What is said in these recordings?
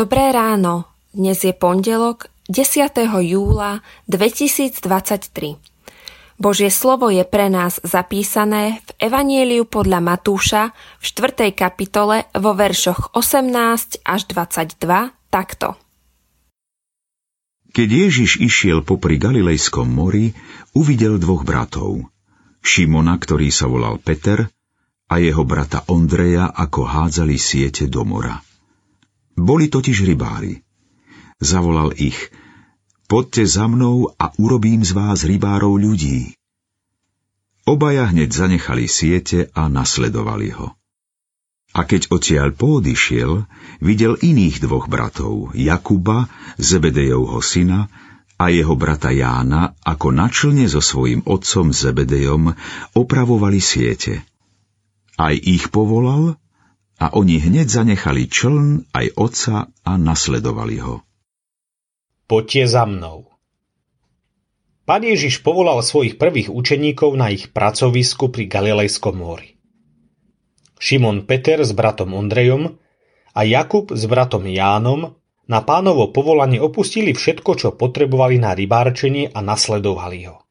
Dobré ráno. Dnes je pondelok 10. júla 2023. Božie slovo je pre nás zapísané v Evanieliu podľa Matúša v 4. kapitole vo veršoch 18 až 22 takto. Keď Ježiš išiel popri Galilejskom mori, uvidel dvoch bratov. Šimona, ktorý sa volal Peter, a jeho brata Ondreja, ako hádzali siete do mora. Boli totiž rybári. Zavolal ich, poďte za mnou a urobím z vás rybárov ľudí. Obaja hneď zanechali siete a nasledovali ho. A keď odtiaľ poodišiel, videl iných dvoch bratov, Jakuba, Zebedejovho syna, a jeho brata Jána, ako načlne so svojím otcom Zebedejom opravovali siete. Aj ich povolal a oni hneď zanechali čln aj otca a nasledovali ho. Poďte za mnou. Pán Ježiš povolal svojich prvých učeníkov na ich pracovisku pri Galilejskom mori. Šimon Peter s bratom Ondrejom a Jakub s bratom Jánom na pánovo povolanie opustili všetko, čo potrebovali na rybárčenie a nasledovali ho.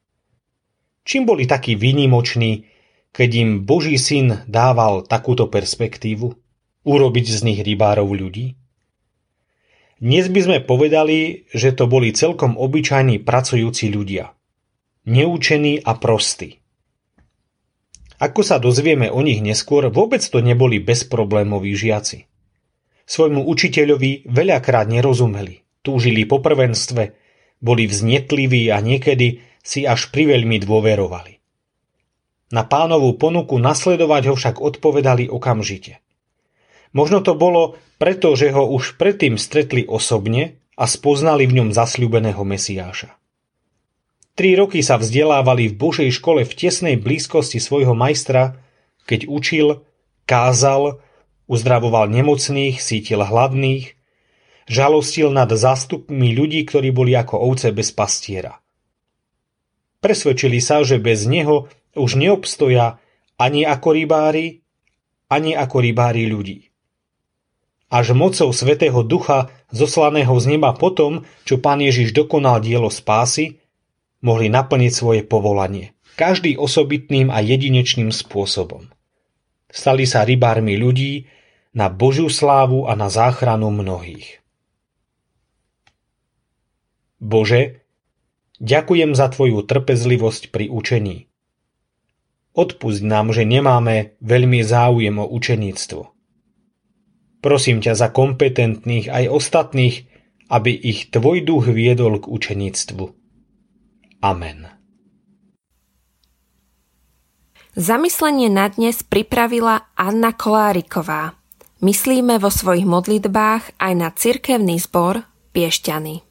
Čím boli takí výnimoční, keď im Boží syn dával takúto perspektívu? Urobiť z nich rybárov ľudí? Dnes by sme povedali, že to boli celkom obyčajní pracujúci ľudia. Neúčení a prostí. Ako sa dozvieme o nich neskôr, vôbec to neboli bezproblémoví žiaci. Svojmu učiteľovi veľakrát nerozumeli, túžili po prvenstve, boli vznetliví a niekedy si až priveľmi dôverovali. Na pánovú ponuku nasledovať ho však odpovedali okamžite. Možno to bolo preto, že ho už predtým stretli osobne a spoznali v ňom zasľúbeného Mesiáša. Tri roky sa vzdelávali v Božej škole v tesnej blízkosti svojho majstra, keď učil, kázal, uzdravoval nemocných, sítil hladných, žalostil nad zástupmi ľudí, ktorí boli ako ovce bez pastiera. Presvedčili sa, že bez neho už neobstoja ani ako rybári, ani ako rybári ľudí. Až mocou Svetého Ducha, zoslaného z neba potom, čo Pán Ježiš dokonal dielo spásy, mohli naplniť svoje povolanie, každý osobitným a jedinečným spôsobom. Stali sa rybármi ľudí na Božiu slávu a na záchranu mnohých. Bože, ďakujem za Tvoju trpezlivosť pri učení. Odpusť nám, že nemáme veľmi záujem o učeníctvo. Prosím ťa za kompetentných aj ostatných, aby ich tvoj duch viedol k učeníctvu. Amen. Zamyslenie na dnes pripravila Anna Koláriková. Myslíme vo svojich modlitbách aj na cirkevný zbor Piešťany.